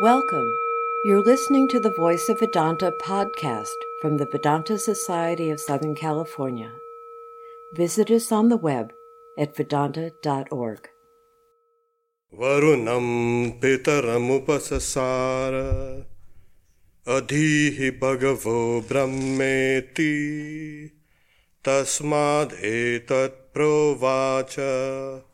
Welcome. You're listening to the Voice of Vedanta podcast from the Vedanta Society of Southern California. Visit us on the web at vedanta.org. Varunam pitaramupasasara adhihi bhagavo brahmeti tasmad etat provacha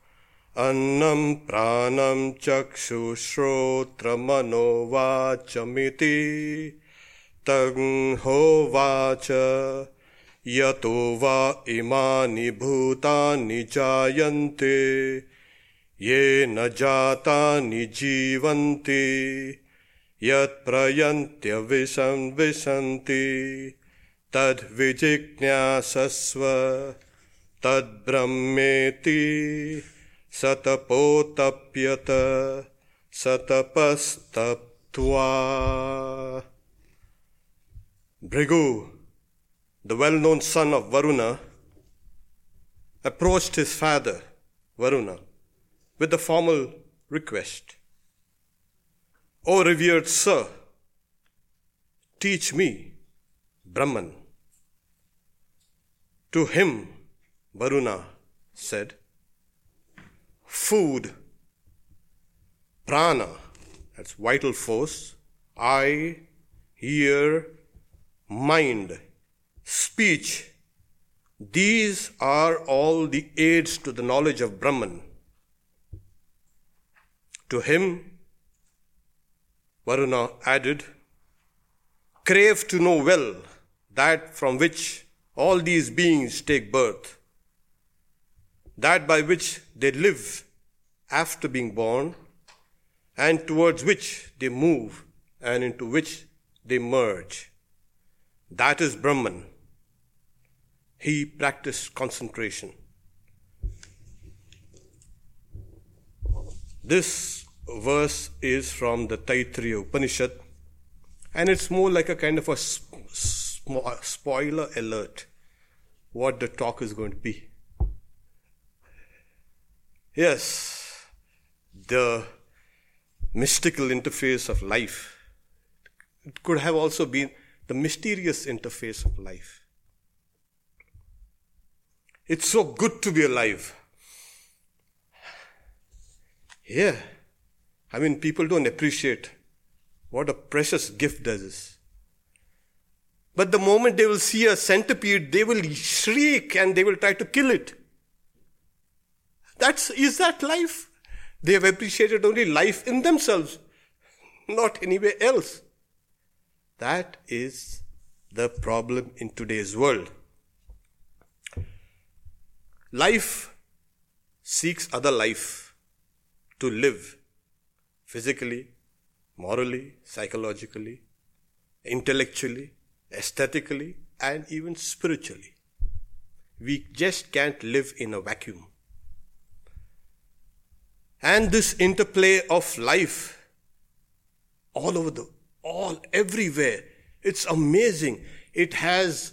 अन्नं प्राणं चक्षुश्रोत्रमनोवाचमिति। तंहोवाच यतो वा इमानि भूतानि जायन्ते ये न जातानि जीवन्ति यत्प्रयन्त्यविशं विशन्ति तद्विजिज्ञासस्व तद्ब्रह्मेति सतपोतप्यत सतपस्तप्त्वा Bhrigu, the well-known son of Varuna, approached his father, Varuna, with the formal request O revered sir, teach me Brahman. To him, Varuna said, Food, prana, that's vital force, eye, ear, mind, speech, these are all the aids to the knowledge of Brahman. To him, Varuna added, crave to know well that from which all these beings take birth, that by which they live after being born, and towards which they move and into which they merge. That is Brahman. He practiced concentration. This verse is from the Taittiriya Upanishad, and it's more like a kind of a spoiler alert what the talk is going to be. Yes, the mystical interface of life. It could have also been the mysterious interface of life. It's so good to be alive. Yeah. I mean, people don't appreciate what a precious gift this is. But the moment they will see a centipede, they will shriek and they will try to kill it. That's, is that life? They have appreciated only life in themselves, not anywhere else. That is the problem in today's world. Life seeks other life to live physically, morally, psychologically, intellectually, aesthetically, and even spiritually. We just can't live in a vacuum. And this interplay of life all over the, all, everywhere, it's amazing. It has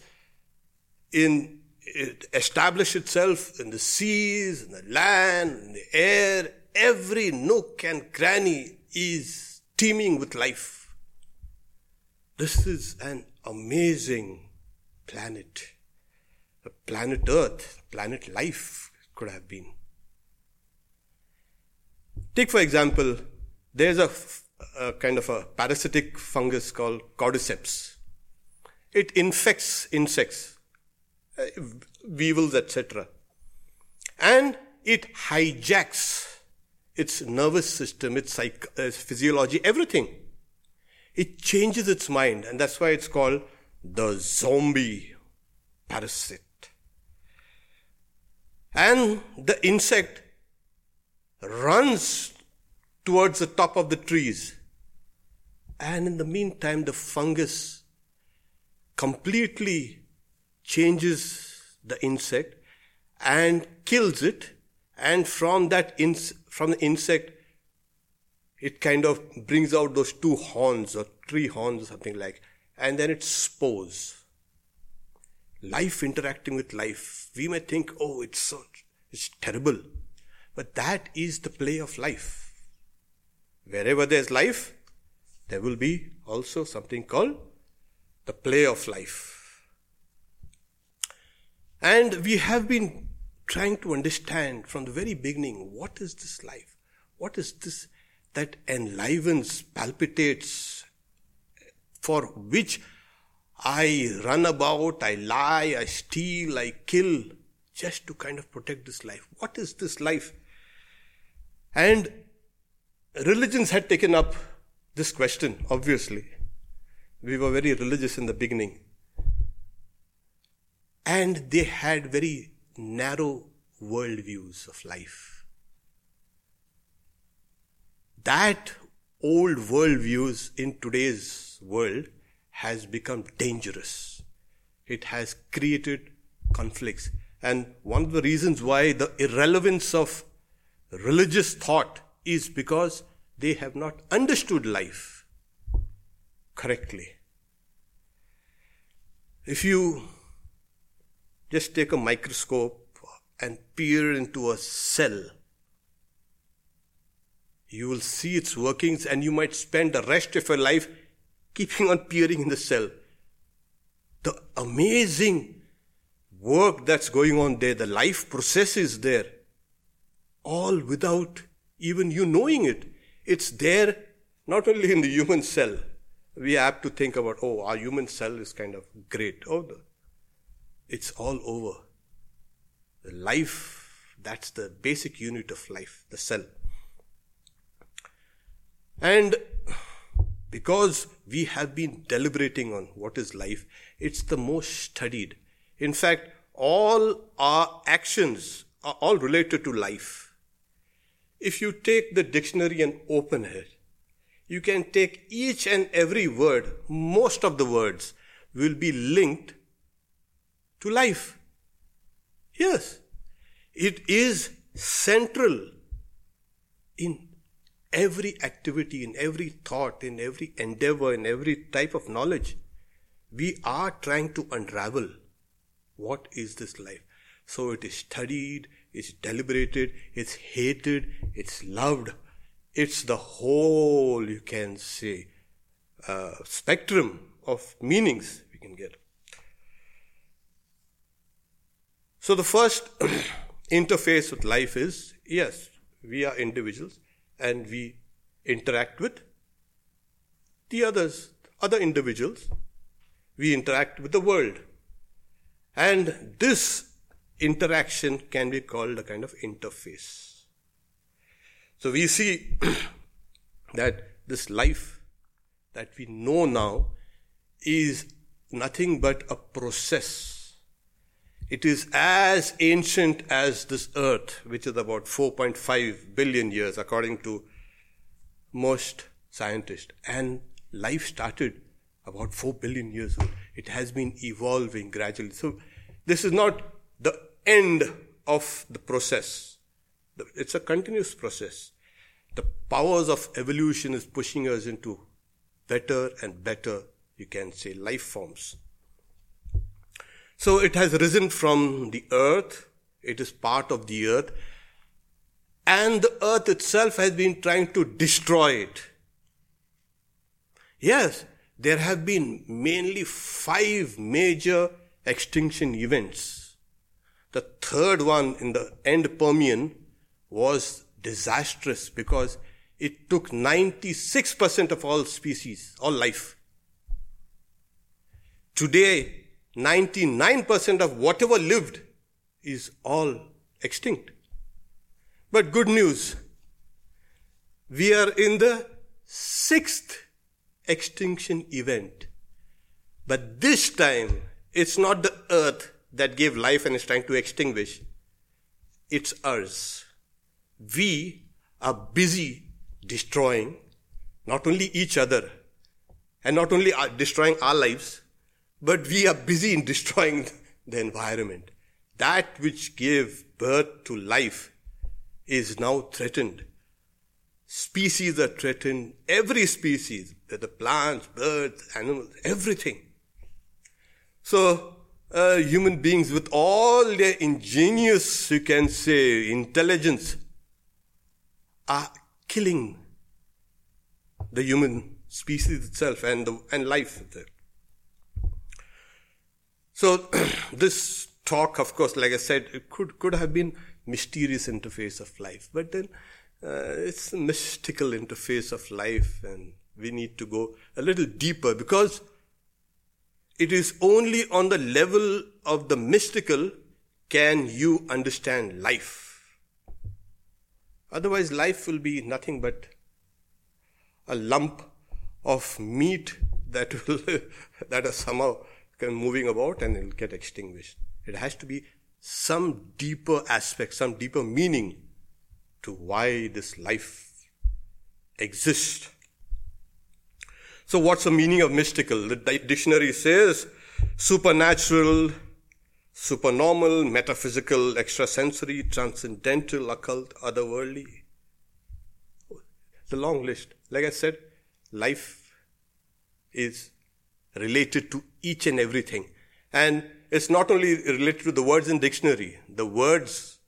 in, it established itself in the seas, in the land, in the air, every nook and cranny is teeming with life. This is an amazing planet. A planet Earth, planet life could have been. Take, for example, there's a, kind of a parasitic fungus called cordyceps. It infects insects, uh, weevils, etc. And it hijacks its nervous system, its psych- uh, physiology, everything. It changes its mind, and that's why it's called the zombie parasite. And the insect runs towards the top of the trees. And in the meantime, the fungus completely changes the insect and kills it. And from that, from the insect, it kind of brings out those two horns or three horns or something like, and then it spores. Life interacting with life. We may think, oh, it's so, it's terrible. But that is the play of life. Wherever there's life, there will be also something called the play of life. And we have been trying to understand from the very beginning what is this life? What is this that enlivens, palpitates, for which I run about, I lie, I steal, I kill, just to kind of protect this life. What is this life? And religions had taken up this question, obviously. We were very religious in the beginning. And they had very narrow worldviews of life. That old worldviews in today's world has become dangerous. It has created conflicts. And one of the reasons why the irrelevance of religious thought is because they have not understood life correctly. If you just take a microscope and peer into a cell, you will see its workings and you might spend the rest of your life keeping on peering in the cell. The amazing work that's going on there, the life process is there, all without even you knowing it. It's there not only in the human cell. We have to think about, oh, our human cell is kind of great. Oh, the, it's all over. The life, that's the basic unit of life, the cell. And because we have been deliberating on what is life, it's the most studied. In fact, all our actions are all related to life. If you take the dictionary and open it, you can take each and every word, most of the words will be linked to life. Yes, it is central in every activity, in every thought, in every endeavor, in every type of knowledge, we are trying to unravel what is this life. So it is studied, it's deliberated, it's hated, it's loved. It's the whole, you can say, uh, spectrum of meanings we can get. So the first interface with life is yes, we are individuals and we interact with the others, other individuals. We interact with the world. And this interaction can be called a kind of interface. So we see that this life that we know now is nothing but a process it is as ancient as this earth, which is about 4.5 billion years, according to most scientists. And life started about 4 billion years old. It has been evolving gradually. So, this is not the end of the process. It's a continuous process. The powers of evolution is pushing us into better and better, you can say, life forms. So it has risen from the earth, it is part of the earth, and the earth itself has been trying to destroy it. Yes, there have been mainly five major extinction events. The third one in the end Permian was disastrous because it took 96% of all species, all life. Today, 99% of whatever lived is all extinct. But good news, we are in the sixth extinction event. But this time, it's not the earth that gave life and is trying to extinguish. It's us. We are busy destroying not only each other and not only destroying our lives, but we are busy in destroying the environment. That which gave birth to life is now threatened. Species are threatened, every species, the plants, birds, animals, everything. So, uh, human beings with all their ingenious, you can say, intelligence are killing the human species itself and the, and life. So this talk, of course, like I said, it could could have been mysterious interface of life, but then uh, it's a mystical interface of life, and we need to go a little deeper because it is only on the level of the mystical can you understand life. Otherwise, life will be nothing but a lump of meat that will that is somehow moving about and it will get extinguished. It has to be some deeper aspect, some deeper meaning to why this life exists. So, what's the meaning of mystical? The dictionary says supernatural, supernormal, metaphysical, extrasensory, transcendental, occult, otherworldly. A long list. Like I said, life is related to each and everything. And it's not only related to the words in dictionary. The words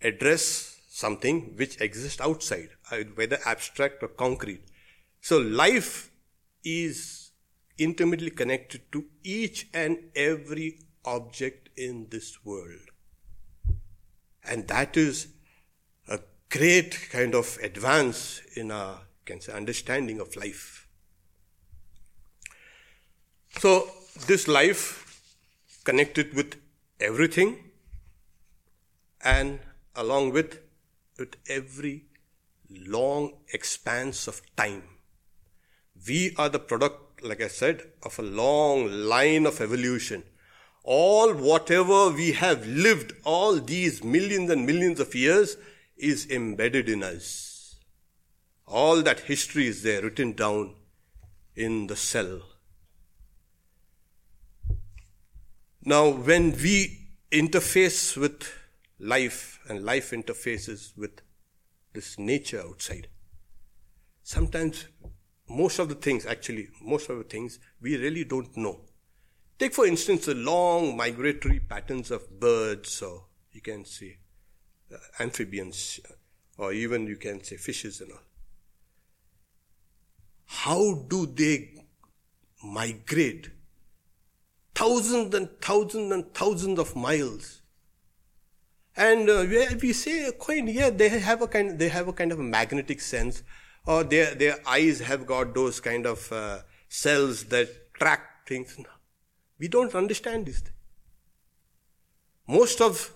address something which exists outside, whether abstract or concrete. So life is intimately connected to each and every object in this world. And that is a great kind of advance in our can say understanding of life. So this life connected with everything and along with with every long expanse of time. We are the product, like I said, of a long line of evolution. All whatever we have lived all these millions and millions of years is embedded in us. All that history is there written down in the cell. Now, when we interface with life and life interfaces with this nature outside, sometimes most of the things, actually, most of the things we really don't know. Take, for instance, the long migratory patterns of birds, or you can say uh, amphibians, or even you can say fishes and all. How do they migrate thousands and thousands and thousands of miles. And uh, we say coin, yeah, they have a kind, they have a kind of a magnetic sense, or their their eyes have got those kind of uh, cells that track things. We don't understand this. Most of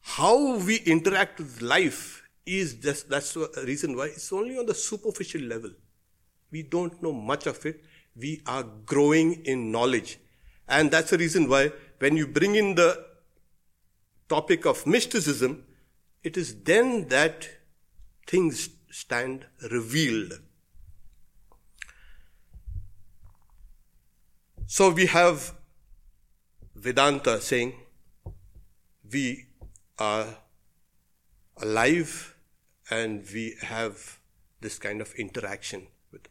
how we interact with life is just that's the reason why it's only on the superficial level. We don't know much of it. We are growing in knowledge. And that's the reason why when you bring in the topic of mysticism, it is then that things stand revealed. So we have Vedanta saying we are alive and we have this kind of interaction with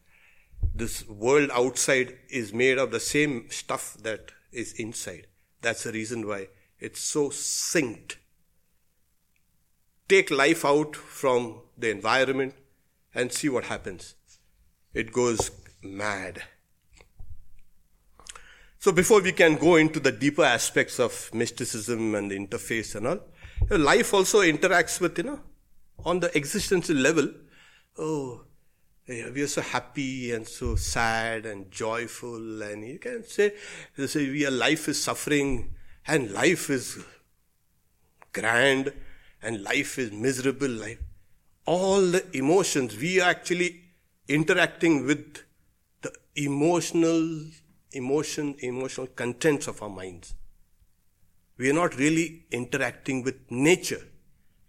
this world outside is made of the same stuff that is inside. That's the reason why it's so synced. Take life out from the environment and see what happens. It goes mad. So before we can go into the deeper aspects of mysticism and the interface and all, life also interacts with, you know, on the existential level. Oh, we are so happy and so sad and joyful, and you can say, say your life is suffering and life is grand and life is miserable. Life, all the emotions we are actually interacting with the emotional emotion, emotional contents of our minds. We are not really interacting with nature,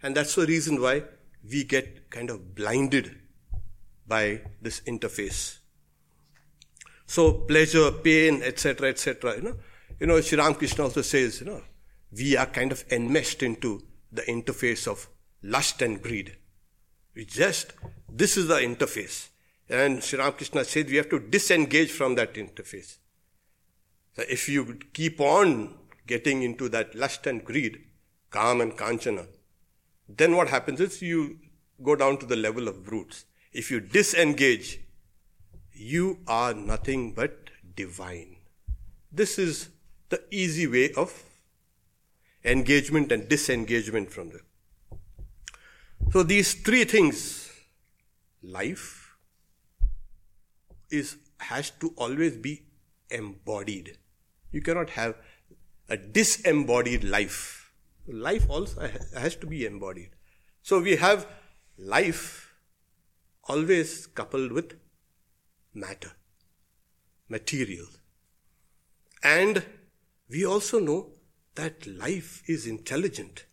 and that's the reason why we get kind of blinded by this interface. So pleasure, pain, etc., etc. You know, you know, Sri Ramakrishna also says, you know, we are kind of enmeshed into the interface of lust and greed. We just, this is the interface. And Sri Ramakrishna said we have to disengage from that interface. So if you keep on getting into that lust and greed, Kam and Kanchana, then what happens is you go down to the level of brutes. If you disengage, you are nothing but divine. This is the easy way of engagement and disengagement from them. So these three things, life is has to always be embodied. You cannot have a disembodied life. Life also has to be embodied. So we have life always coupled with matter, material. And we also know that life is intelligent.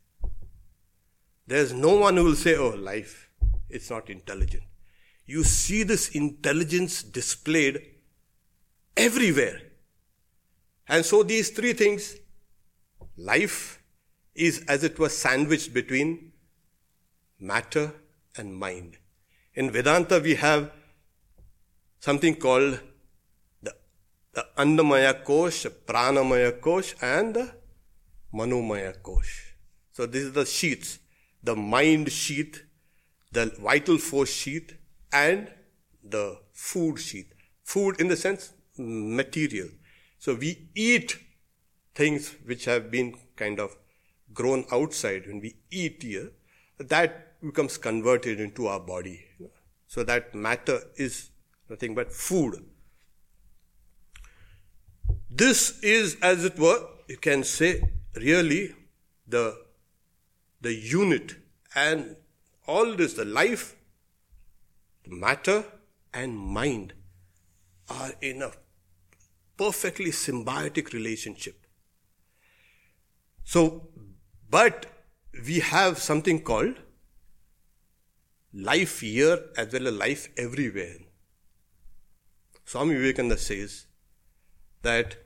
There's no one who will say, oh, life, it's not intelligent. You see this intelligence displayed everywhere. And so these three things, life is as it was sandwiched between matter and mind. In Vedanta, we have something called the, the Annamaya Kosh, Pranamaya Kosh, and the Manomaya Kosh. So this is the sheets, the mind sheath, the vital force sheath, and the food sheath. Food in the sense material. So we eat things which have been kind of grown outside. When we eat here, that becomes converted into our body. So that matter is nothing but food. This is, as it were, you can say, really the, the unit and all this, the life, matter and mind are in a perfectly symbiotic relationship. So, but we have something called life here as well as life everywhere. Swami Vivekananda says that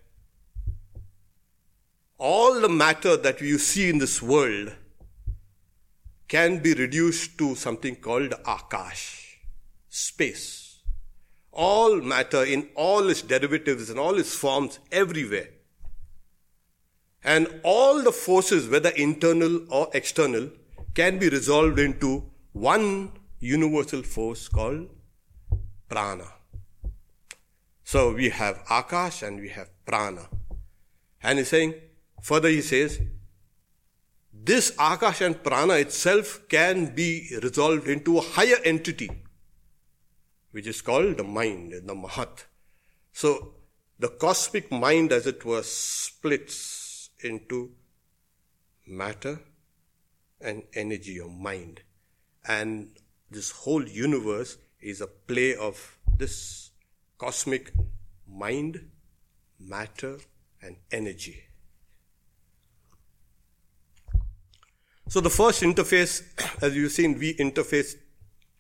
all the matter that you see in this world can be reduced to something called akash, space. All matter in all its derivatives and all its forms everywhere. And all the forces, whether internal or external, can be resolved into one universal force called prana. So we have akash and we have prana. And he's saying, further he says, this akash and prana itself can be resolved into a higher entity, which is called the mind, the mahat. So the cosmic mind, as it were, splits into matter and energy or mind. And this whole universe is a play of this cosmic mind, matter, and energy. So the first interface, as you've seen, we interface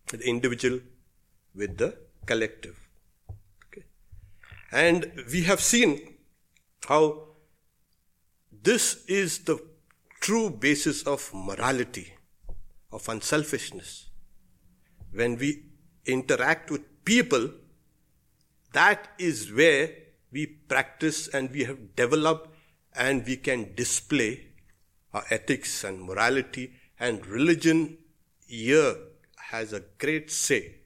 the individual with the collective. Okay. And we have seen how this is the true basis of morality, of unselfishness. When we interact with people, that is where we practice and we have developed and we can display ethics and morality and religion here has a great say.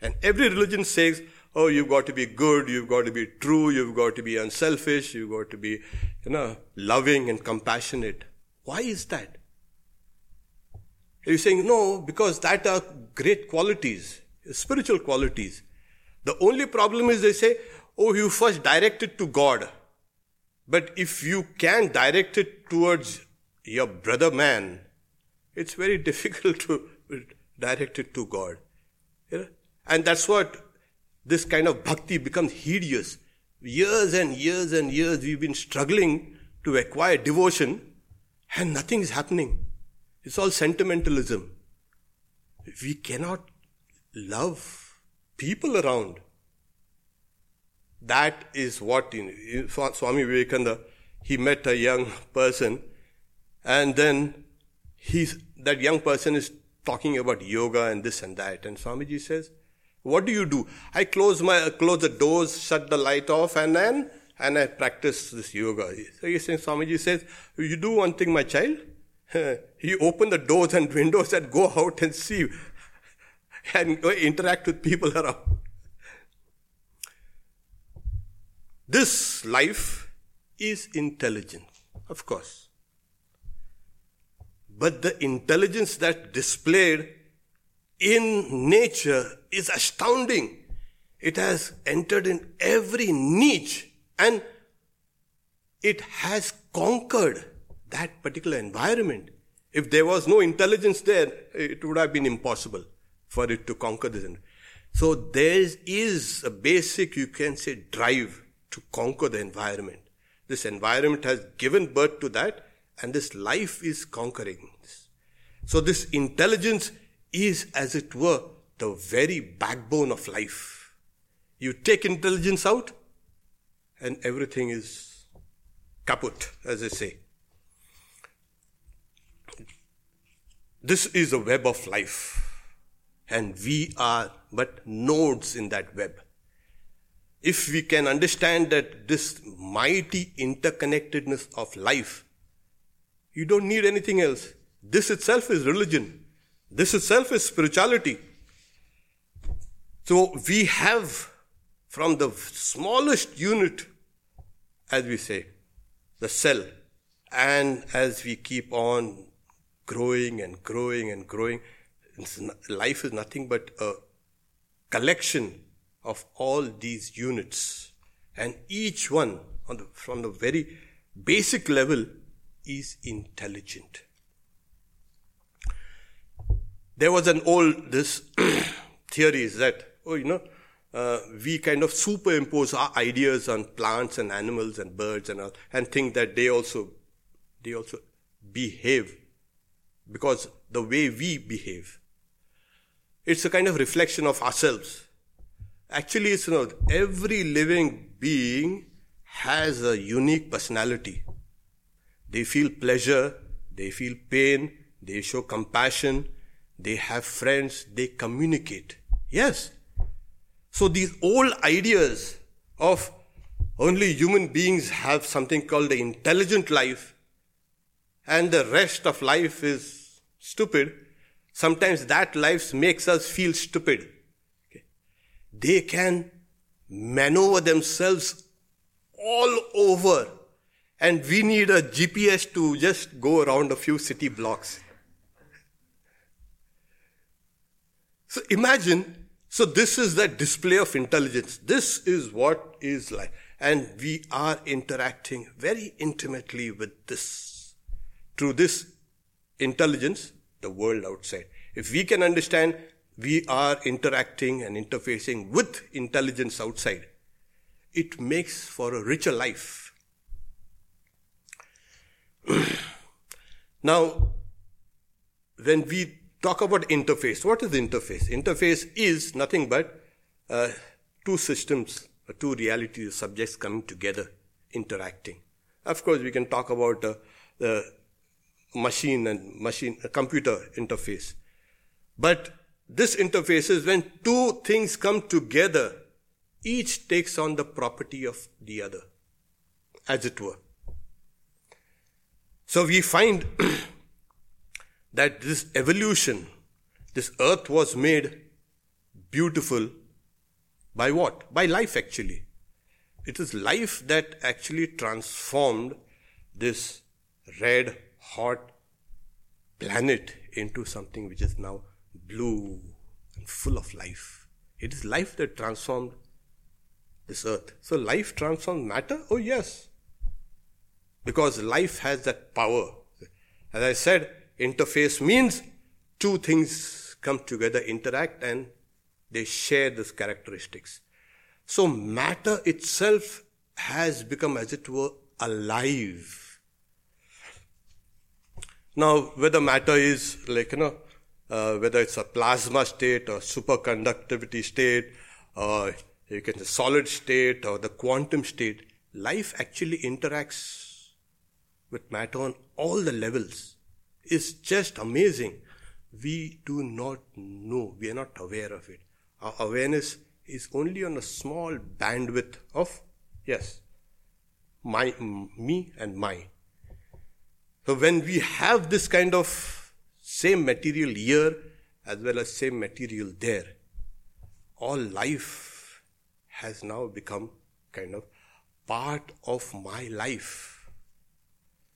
And every religion says, oh, you've got to be good, you've got to be true, you've got to be unselfish, you've got to be, you know, loving and compassionate. Why is that? You're saying, no, because that are great qualities, spiritual qualities. The only problem is they say, oh, you first direct it to God. But if you can direct it towards your brother man, it's very difficult to direct it to God. And that's what this kind of bhakti becomes hideous. Years and years and years we've been struggling to acquire devotion and nothing is happening. It's all sentimentalism. We cannot love people around. That is what Swami Vivekananda, he met a young person and then he's, that young person is talking about yoga and this and that. And Swamiji says, what do you do? I close my, uh, close the doors, shut the light off and then, and I practice this yoga. So he's saying, Swamiji says, you do one thing, my child. you open the doors and windows and go out and see and interact with people around. this life is intelligent, of course. But the intelligence that displayed in nature is astounding. It has entered in every niche and it has conquered that particular environment. If there was no intelligence there, it would have been impossible for it to conquer this. So there is a basic, you can say, drive to conquer the environment. This environment has given birth to that, and this life is conquering. So this intelligence is, as it were, the very backbone of life. You take intelligence out, and everything is kaput, as they say. This is a web of life, and we are but nodes in that web. If we can understand that this mighty interconnectedness of life, you don't need anything else. This itself is religion. This itself is spirituality. So we have from the smallest unit, as we say, the cell, and as we keep on growing and growing and growing. Life is nothing but a collection of all these units. And each one, the, from the very basic level, is intelligent. There was an old this theory is that oh you know uh, we kind of superimpose our ideas on plants and animals and birds and all, and think that they also they also behave because the way we behave. It's a kind of reflection of ourselves. Actually, it's not. Every living being has a unique personality. They feel pleasure, they feel pain, they show compassion, they have friends, they communicate. Yes. So these old ideas of only human beings have something called the intelligent life and the rest of life is stupid, sometimes that life makes us feel stupid. They can maneuver themselves all over and we need a GPS to just go around a few city blocks. So imagine, so this is that display of intelligence. This is what is like. And we are interacting very intimately with this through this intelligence, the world outside. If we can understand we are interacting and interfacing with intelligence outside, it makes for a richer life. now, when we talk about interface, what is interface? Interface is nothing but uh, two systems, two realities, subjects coming together, interacting. Of course, we can talk about uh, the machine and machine a computer interface. But this interface is when two things come together, each takes on the property of the other, as it were. So we find that this evolution, this earth was made beautiful by what? By life actually. It is life that actually transformed this red hot planet into something which is now blue and full of life. It is life that transformed this earth. So life transforms matter? Oh yes. Because life has that power. As I said, interface means two things come together, interact, and they share these characteristics. So matter itself has become, as it were, alive now, whether matter is like, you know, uh, whether it's a plasma state or superconductivity state, or you can say solid state or the quantum state, life actually interacts with matter on all the levels. is just amazing. We do not know, we are not aware of it. Our awareness is only on a small bandwidth of, yes, my, me and my. So when we have this kind of same material here as well as same material there, all life has now become kind of part of my life.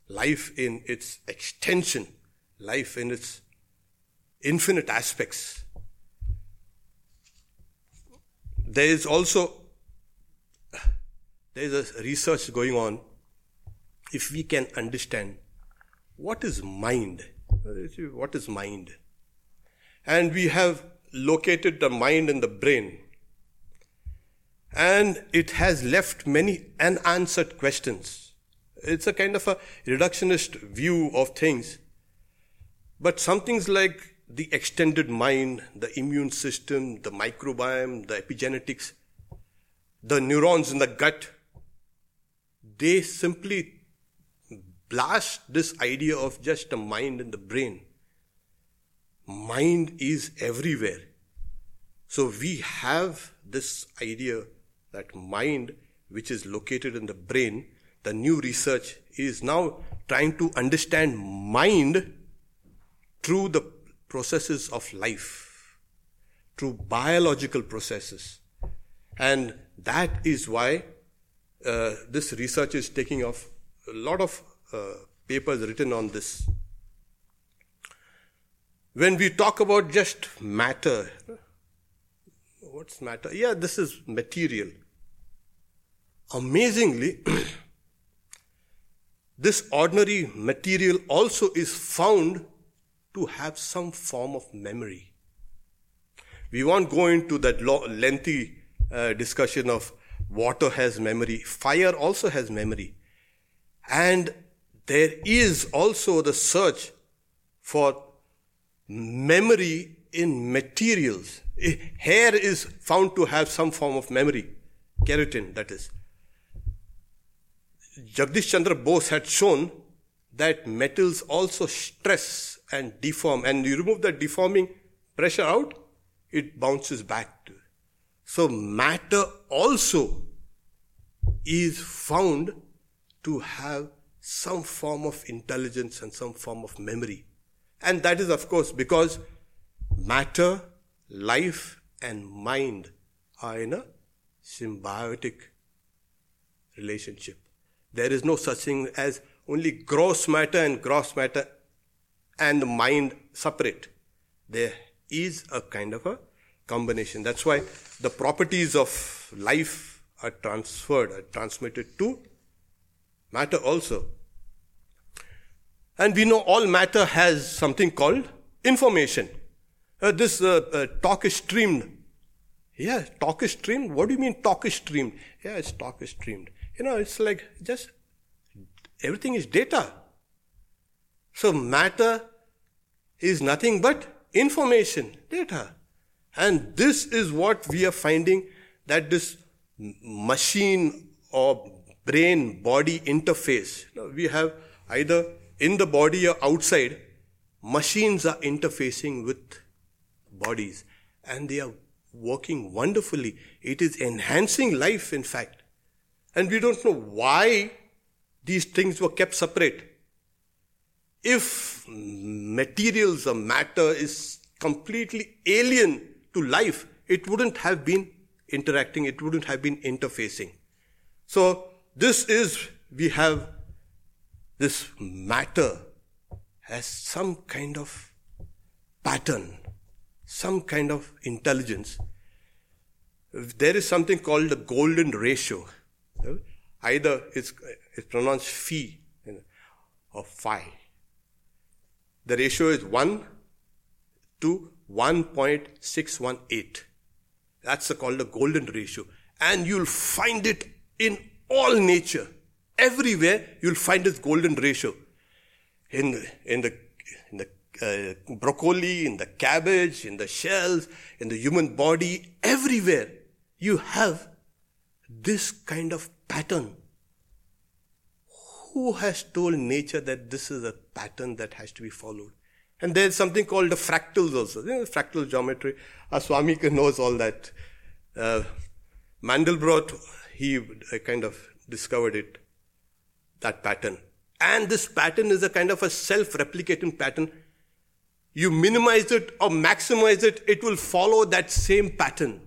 Life in its extension, life in its infinite aspects. There is also there is a research going on if we can understand what is mind. What is mind? And we have located the mind in the brain. And it has left many unanswered questions it's a kind of a reductionist view of things but some things like the extended mind the immune system the microbiome the epigenetics the neurons in the gut they simply blast this idea of just a mind in the brain. Mind is everywhere. So we have this idea that mind, which is located in the brain, the new research is now trying to understand mind through the processes of life, through biological processes. And that is why uh, this research is taking off. A lot of uh, papers written on this. When we talk about just matter, what's matter? Yeah, this is material. Amazingly, this ordinary material also is found to have some form of memory. We won't go into that lengthy uh, discussion of water has memory. Fire also has memory. And there is also the search for memory in materials. Hair is found to have some form of memory, keratin, that is. Jagdish Chandra Bose had shown that metals also stress and deform, and you remove that deforming pressure out, it bounces back. So matter also is found to have some form of intelligence and some form of memory. And that is, of course, because matter, life, and mind are in a symbiotic relationship. There is no such thing as only gross matter and gross matter and the mind separate. There is a kind of a combination. That's why the properties of life are transferred, are transmitted to matter also. And we know all matter has something called information. Uh, this uh, uh, talk is streamed. Yeah, talk is streamed. What do you mean talk is streamed? Yeah, it's talk is streamed. You know, it's like just everything is data. So matter is nothing but information, data. And this is what we are finding that this machine or brain body interface, we have either in the body or outside, machines are interfacing with bodies and they are working wonderfully. It is enhancing life, in fact. And we don't know why these things were kept separate. If materials or matter is completely alien to life, it wouldn't have been interacting, it wouldn't have been interfacing. So, this is, we have this matter has some kind of pattern, some kind of intelligence. There is something called the golden ratio. Either it's, it's pronounced phi or phi. The ratio is 1 to 1.618. That's called the golden ratio. And you'll find it in all nature. Everywhere you'll find this golden ratio. In, in the, in the uh, broccoli, in the cabbage, in the shells, in the human body, everywhere you have this kind of pattern. Who has told nature that this is a pattern that has to be followed? And there's something called the fractals also. You know, fractal geometry. Our Swami knows all that. Uh, Mandelbrot, he uh, kind of discovered it that pattern. And this pattern is a kind of a self-replicating pattern. You minimize it or maximize it, it will follow that same pattern.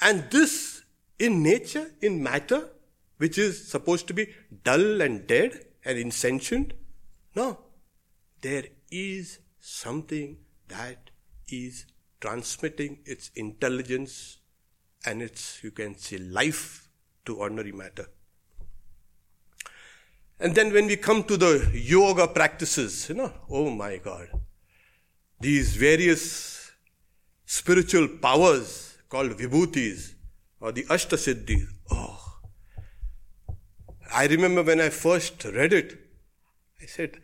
And this in nature, in matter, which is supposed to be dull and dead and insentient. No. There is something that is transmitting its intelligence and its, you can say, life to ordinary matter. And then when we come to the yoga practices, you know, oh my God, these various spiritual powers called vibhutis or the ashtasiddhis. Oh, I remember when I first read it, I said,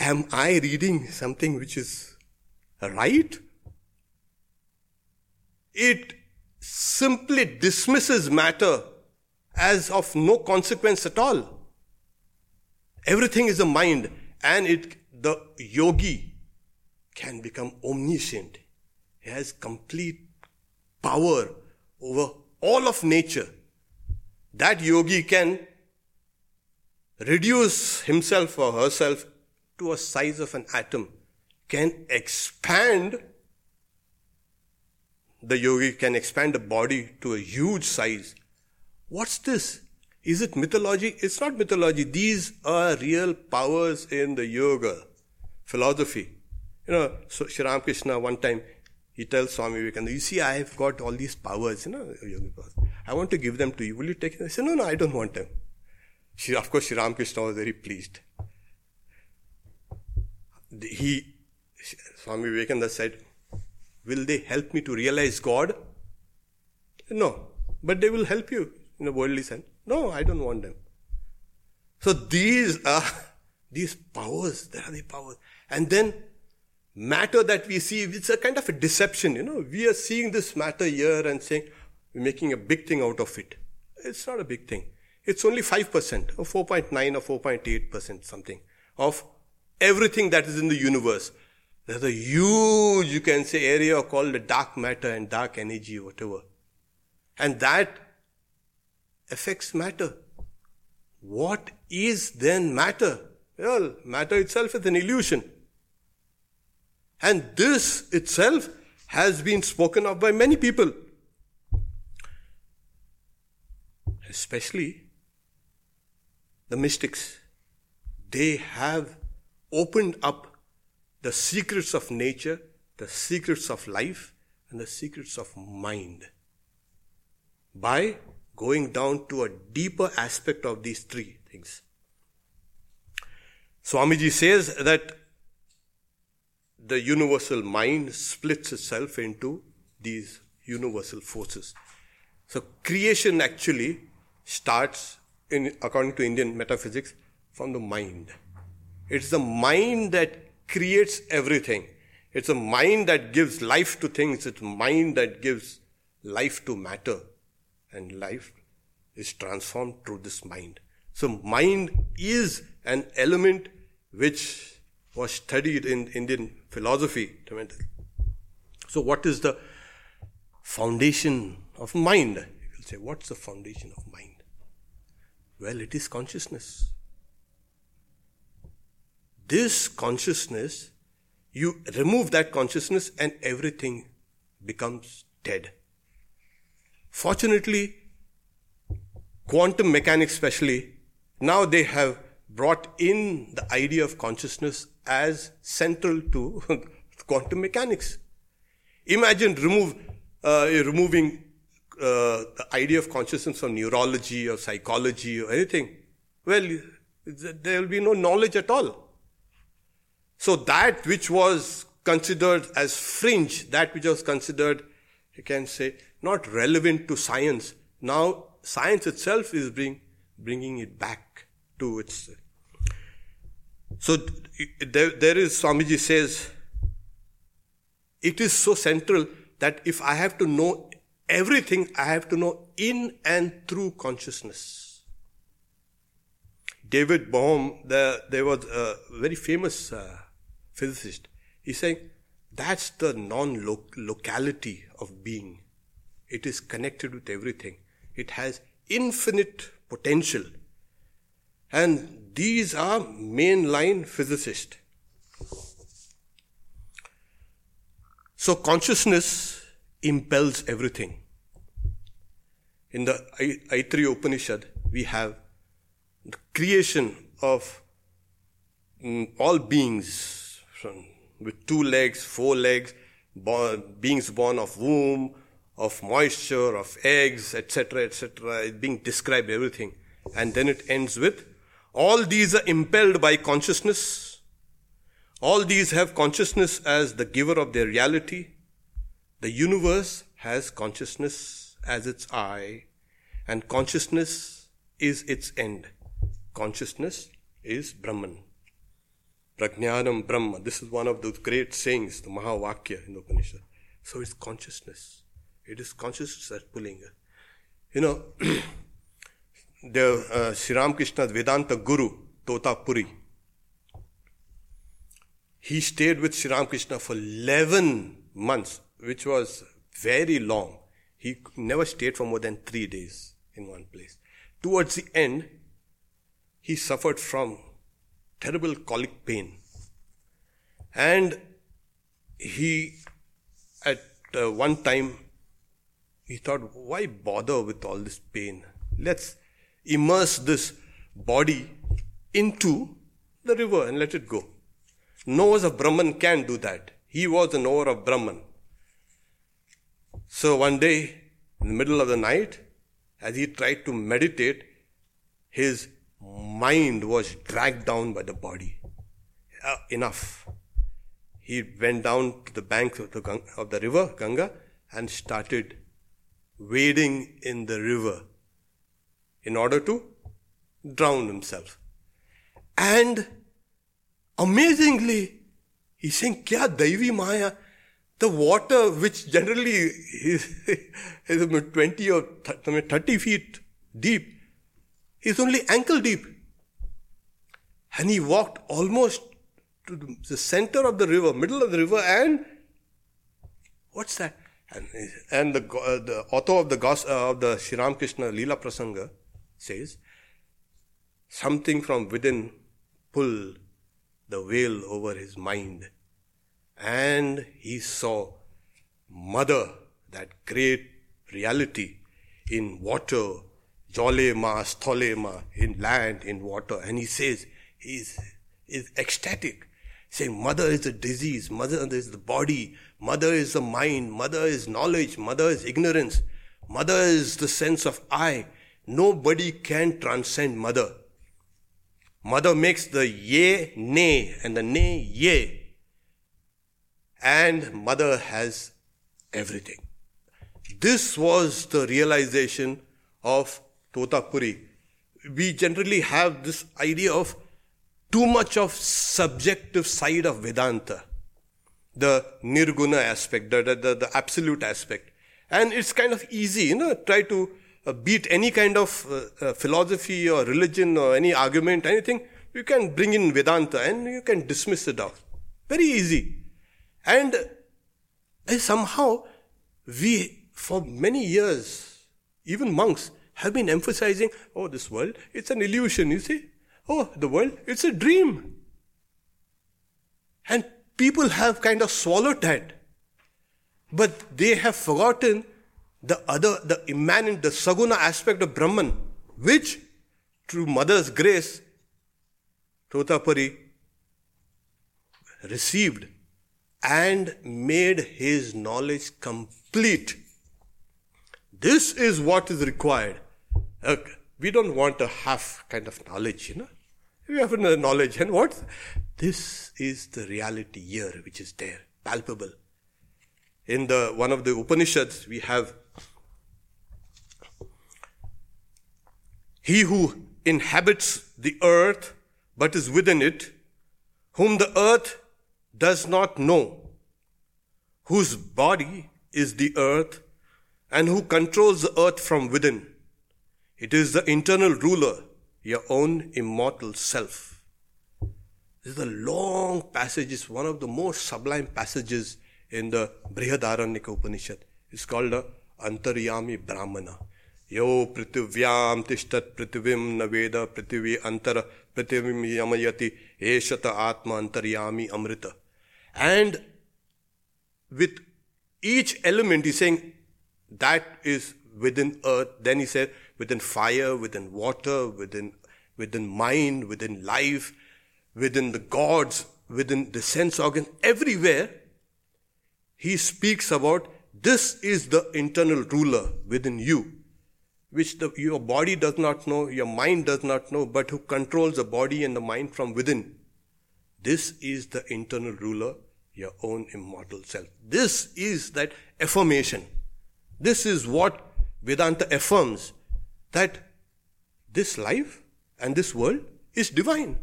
Am I reading something which is right? It simply dismisses matter as of no consequence at all. Everything is a mind, and it the yogi can become omniscient. He has complete power over all of nature. That yogi can reduce himself or herself to a size of an atom, can expand the yogi can expand a body to a huge size. What's this? Is it mythology? It's not mythology. These are real powers in the yoga philosophy. You know, so Sri Ramakrishna one time he tells Swami Vivekananda, you see, I've got all these powers, you know, yoga powers. I want to give them to you. Will you take them? I said, no, no, I don't want them. She, of course, Sri Ramakrishna was very pleased. He, Swami Vivekananda said, will they help me to realize God? No. But they will help you in a worldly sense. No, I don't want them. So these are these powers, there are the powers. And then matter that we see, it's a kind of a deception, you know. We are seeing this matter here and saying, we're making a big thing out of it. It's not a big thing. It's only 5% or 4.9 or 4.8% something of everything that is in the universe. There's a huge, you can say, area called the dark matter and dark energy, whatever. And that affects matter. What is then matter? Well, matter itself is an illusion. And this itself has been spoken of by many people. Especially the mystics. They have opened up the secrets of nature, the secrets of life, and the secrets of mind by going down to a deeper aspect of these three things. Swamiji says that the universal mind splits itself into these universal forces. So creation actually starts in according to Indian metaphysics from the mind. It's the mind that creates everything. It's a mind that gives life to things. It's mind that gives life to matter. And life is transformed through this mind. So mind is an element which was studied in Indian philosophy. So what is the foundation of mind? You will say, what's the foundation of mind? Well, it is consciousness this consciousness, you remove that consciousness and everything becomes dead. Fortunately, quantum mechanics, especially, now they have brought in the idea of consciousness as central to quantum mechanics. Imagine remove, uh, removing uh, the idea of consciousness from neurology or psychology or anything. Well, there will be no knowledge at all. So that which was considered as fringe, that which was considered, you can say, not relevant to science, now science itself is bring, bringing it back to its. So there, there is, Swamiji says, it is so central that if I have to know everything, I have to know in and through consciousness. David Bohm, the, there was a very famous uh, physicist. He's saying that's the non locality of being. It is connected with everything. It has infinite potential. And these are mainline physicists. So consciousness impels everything. In the Aitareya Upanishad, we have the creation of mm, all beings with two legs, four legs, born, beings born of womb, of moisture, of eggs, etc., etc., being described everything. And then it ends with all these are impelled by consciousness. All these have consciousness as the giver of their reality. The universe has consciousness as its eye, and consciousness is its end. Consciousness is Brahman. Prajnanam Brahma. This is one of those great sayings, the Mahavakya in the Upanishad. So it's consciousness. It is consciousness that's pulling. You know, the Sri Ramakrishna's Vedanta Guru, Tota Puri, he stayed with Sri Ramakrishna for 11 months, which was very long. He never stayed for more than three days in one place. Towards the end, he suffered from terrible colic pain. And he, at uh, one time, he thought, why bother with all this pain? Let's immerse this body into the river and let it go. Knowers of Brahman can do that. He was a knower of Brahman. So one day, in the middle of the night, as he tried to meditate, his mind was dragged down by the body. Uh, enough. He went down to the bank of the, of the river, Ganga, and started wading in the river in order to drown himself. And amazingly, he's saying, Kya Daivi Maya? The water, which generally is, is 20 or 30 feet deep, is only ankle deep. And he walked almost to the center of the river, middle of the river, and what's that? And, and the, uh, the author of the, uh, of the Sri Krishna Leela Prasanga says, something from within pulled the veil over his mind. And he saw Mother, that great reality in water, Jolema, Stolema, in land, in water. And he says, he's, is ecstatic, saying, Mother is the disease, Mother is the body, Mother is the mind, Mother is knowledge, Mother is ignorance, Mother is the sense of I. Nobody can transcend Mother. Mother makes the ye nay and the nay ye. And mother has everything. This was the realization of Totapuri. We generally have this idea of too much of subjective side of Vedanta. The nirguna aspect, the, the, the absolute aspect. And it's kind of easy, you know, try to uh, beat any kind of uh, uh, philosophy or religion or any argument, anything, you can bring in Vedanta and you can dismiss it off. Very easy. And uh, somehow we, for many years, even monks, have been emphasizing, oh, this world, it's an illusion, you see. Oh, the world, it's a dream. And people have kind of swallowed that. But they have forgotten the other, the immanent, the saguna aspect of Brahman, which through mother's grace, Totapuri received and made his knowledge complete. This is what is required. Uh, we don't want a half kind of knowledge, you know. We have a knowledge, and what? This is the reality here, which is there, palpable. In the one of the Upanishads, we have He who inhabits the earth but is within it, whom the earth does not know, whose body is the earth, and who controls the earth from within. It is the internal ruler, your own immortal self. This is a long passage, it's one of the most sublime passages in the Brihadaranyaka Upanishad. It's called the Antaryami Brahmana. यो पृथिव्याम तिष्ठत पृथ्वीम न वेद पृथ्वी अंतर पृथ्वी यमयति एषत आत्मा अंतर्यामी अमृत And with each element, he's saying that is within earth. Then he said, within fire, within water, within, within mind, within life, within the gods, within the sense organs, everywhere, he speaks about this is the internal ruler within you, which the, your body does not know, your mind does not know, but who controls the body and the mind from within. This is the internal ruler, your own immortal self. This is that affirmation. This is what Vedanta affirms that this life and this world is divine.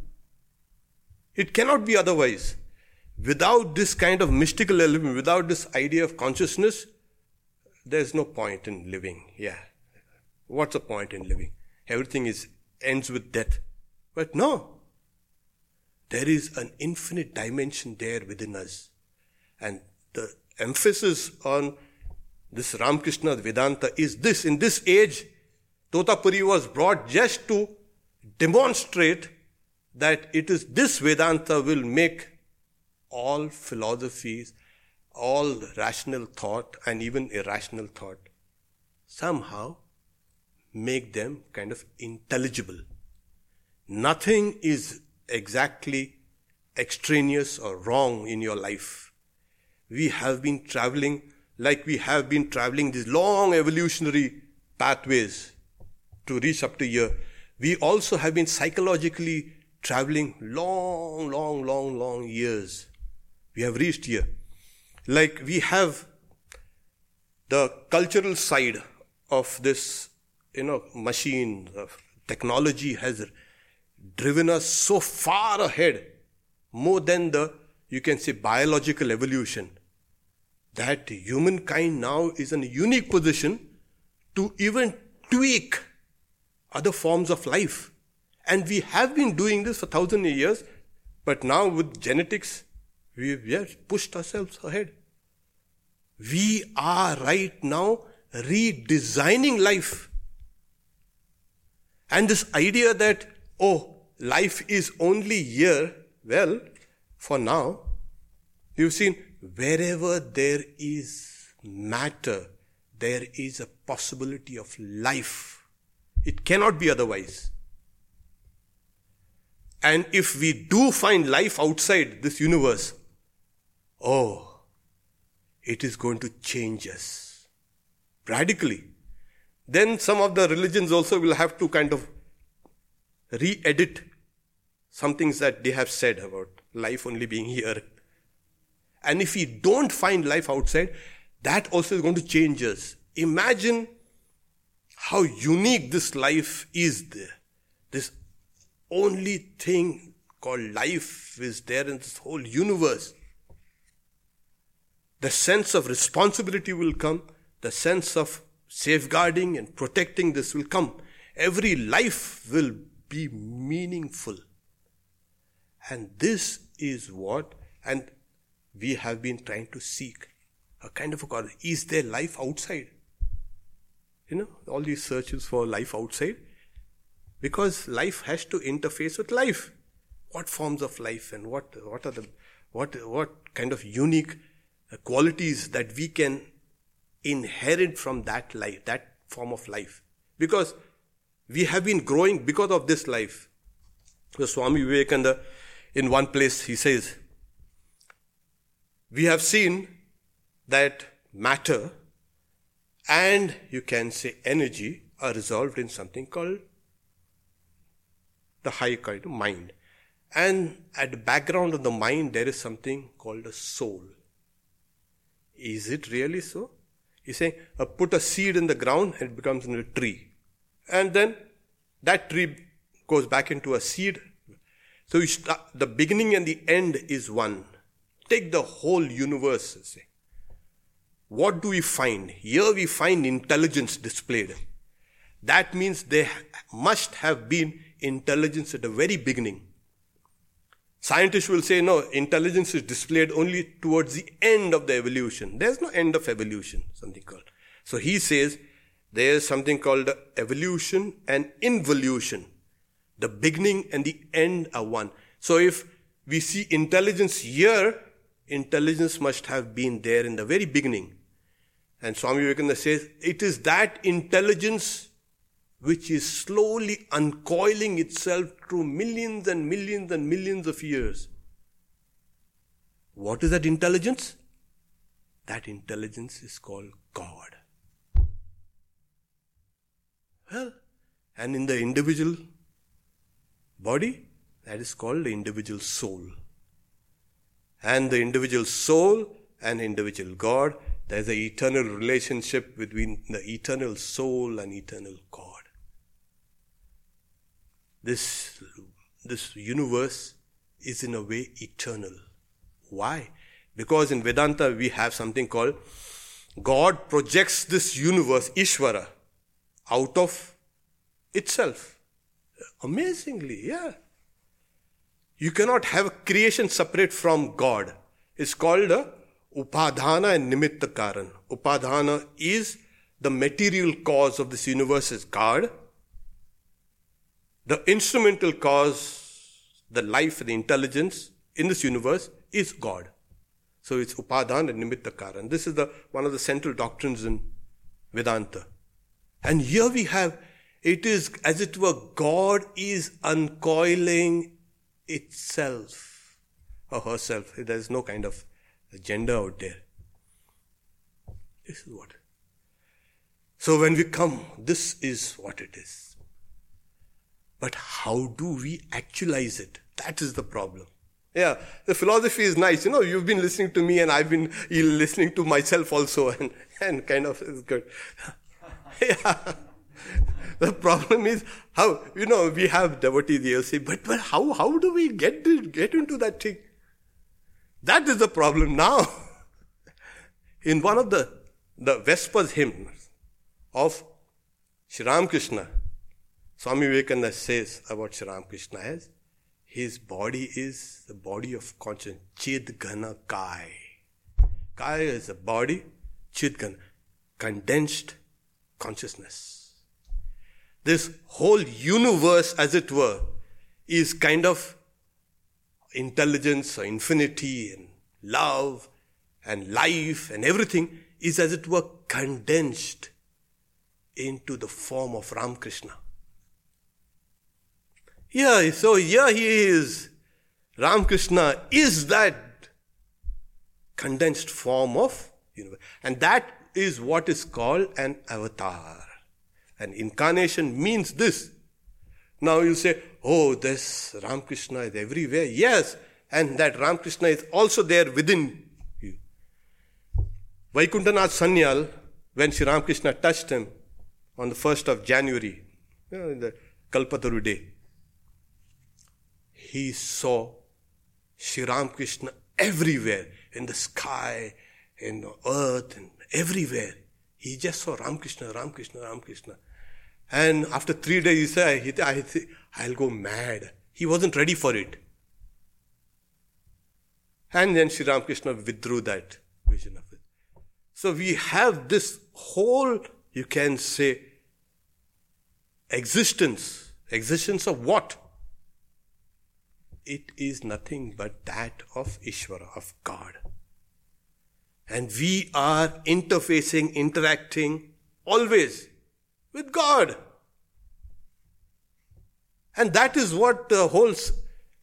It cannot be otherwise. Without this kind of mystical element, without this idea of consciousness, there's no point in living. Yeah. What's the point in living? Everything is ends with death. But no. There is an infinite dimension there within us. And the emphasis on this Ramakrishna Vedanta is this. In this age, Totapuri was brought just to demonstrate that it is this Vedanta will make all philosophies, all rational thought, and even irrational thought somehow make them kind of intelligible. Nothing is exactly extraneous or wrong in your life. We have been traveling like we have been traveling these long evolutionary pathways to reach up to here. We also have been psychologically traveling long, long, long, long years. We have reached here. Like we have the cultural side of this, you know, machine uh, technology has driven us so far ahead, more than the, you can say, biological evolution, that humankind now is in a unique position to even tweak other forms of life. And we have been doing this for thousands of years, but now with genetics, we have pushed ourselves ahead. We are right now redesigning life. And this idea that, oh, life is only here, well, for now, you've seen wherever there is matter, there is a possibility of life. It cannot be otherwise. And if we do find life outside this universe, oh, it is going to change us radically. Then some of the religions also will have to kind of re edit some things that they have said about life only being here. And if we don't find life outside, that also is going to change us. Imagine how unique this life is there. This only thing called life is there in this whole universe. The sense of responsibility will come, the sense of safeguarding and protecting this will come. Every life will be meaningful. And this is what, and we have been trying to seek a kind of a God. Is there life outside? You know, all these searches for life outside because life has to interface with life. What forms of life and what, what are the, what, what kind of unique qualities that we can inherit from that life, that form of life. Because we have been growing because of this life. The Swami Vivekananda, in one place, he says, we have seen that matter and you can say energy are resolved in something called the high kind of mind. And at the background of the mind, there is something called a soul. Is it really so? He's saying, uh, put a seed in the ground and it becomes a tree. And then that tree goes back into a seed. So start, the beginning and the end is one. Take the whole universe. Say. What do we find? Here we find intelligence displayed. That means there must have been intelligence at the very beginning. Scientists will say, no, intelligence is displayed only towards the end of the evolution. There's no end of evolution, something called. So he says there's something called evolution and involution. The beginning and the end are one. So if we see intelligence here, intelligence must have been there in the very beginning. And Swami Vivekananda says, it is that intelligence which is slowly uncoiling itself through millions and millions and millions of years. What is that intelligence? That intelligence is called God. Well, and in the individual body, that is called the individual soul. And the individual soul and individual God, there is an eternal relationship between the eternal soul and eternal God. This, this universe is in a way eternal. Why? Because in Vedanta we have something called God projects this universe, Ishvara, out of itself. Amazingly, yeah. You cannot have a creation separate from God. It's called a upadhana and nimitta karan. Upadhana is the material cause of this universe is God. The instrumental cause, the life, the intelligence in this universe is God. So it's upadhan and nimitta karan. This is the one of the central doctrines in Vedanta. And here we have, it is as it were, God is uncoiling itself or herself. There is no kind of gender out there. This is what. So when we come, this is what it is. But how do we actualize it? That is the problem. Yeah, the philosophy is nice. You know, you've been listening to me and I've been listening to myself also and, and kind of is good. yeah. The problem is how, you know, we have devotees, they'll say, but, but how, how do we get, get into that thing? That is the problem now. In one of the, the Vespers hymns of Sri Ramakrishna, Swami Vivekananda says about Sri Ramakrishna as, his body is the body of consciousness. Chid Ghana Kai. Kai is a body, Chid Ghana, condensed consciousness. This whole universe, as it were, is kind of intelligence or infinity and love and life and everything is as it were condensed into the form of Ramakrishna. Yeah, so here he is. Ramakrishna is that condensed form of universe. And that is what is called an avatar. An incarnation means this. Now you say, oh, this Ramakrishna is everywhere. Yes, and that Ramakrishna is also there within you. Vaikuntanath Sanyal, when Sri Ramakrishna touched him on the 1st of January, you know, the Kalpataru day, he saw Sri Ramakrishna everywhere, in the sky, in the earth, and everywhere. He just saw Ramakrishna, Ramakrishna, Ramakrishna. And after three days, he said, I, I'll go mad. He wasn't ready for it. And then Sri Ramakrishna withdrew that vision of it. So we have this whole, you can say, existence. Existence of what? It is nothing but that of Ishvara, of God. And we are interfacing, interacting always with God. And that is what the whole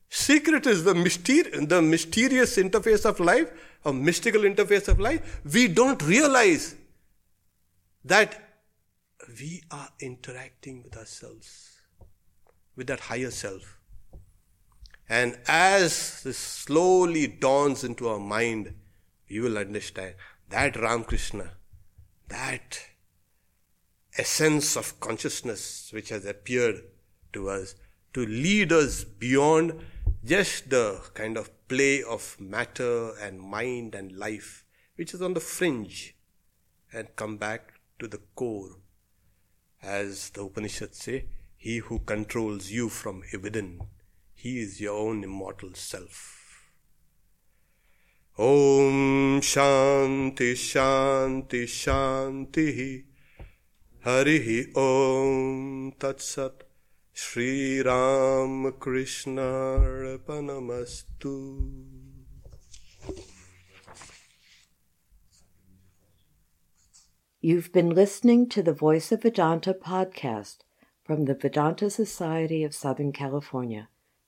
secret is the, myster- the mysterious interface of life, a mystical interface of life. We don't realize that we are interacting with ourselves, with that higher self. And as this slowly dawns into our mind, we will understand that Ramakrishna, that essence of consciousness which has appeared to us to lead us beyond just the kind of play of matter and mind and life, which is on the fringe, and come back to the core. As the Upanishads say, he who controls you from within he is your own immortal self. Om Shanti Shanti Shanti Hari Om Tat Sat Sri Ram Krishna Arpanamastu You've been listening to the Voice of Vedanta podcast from the Vedanta Society of Southern California.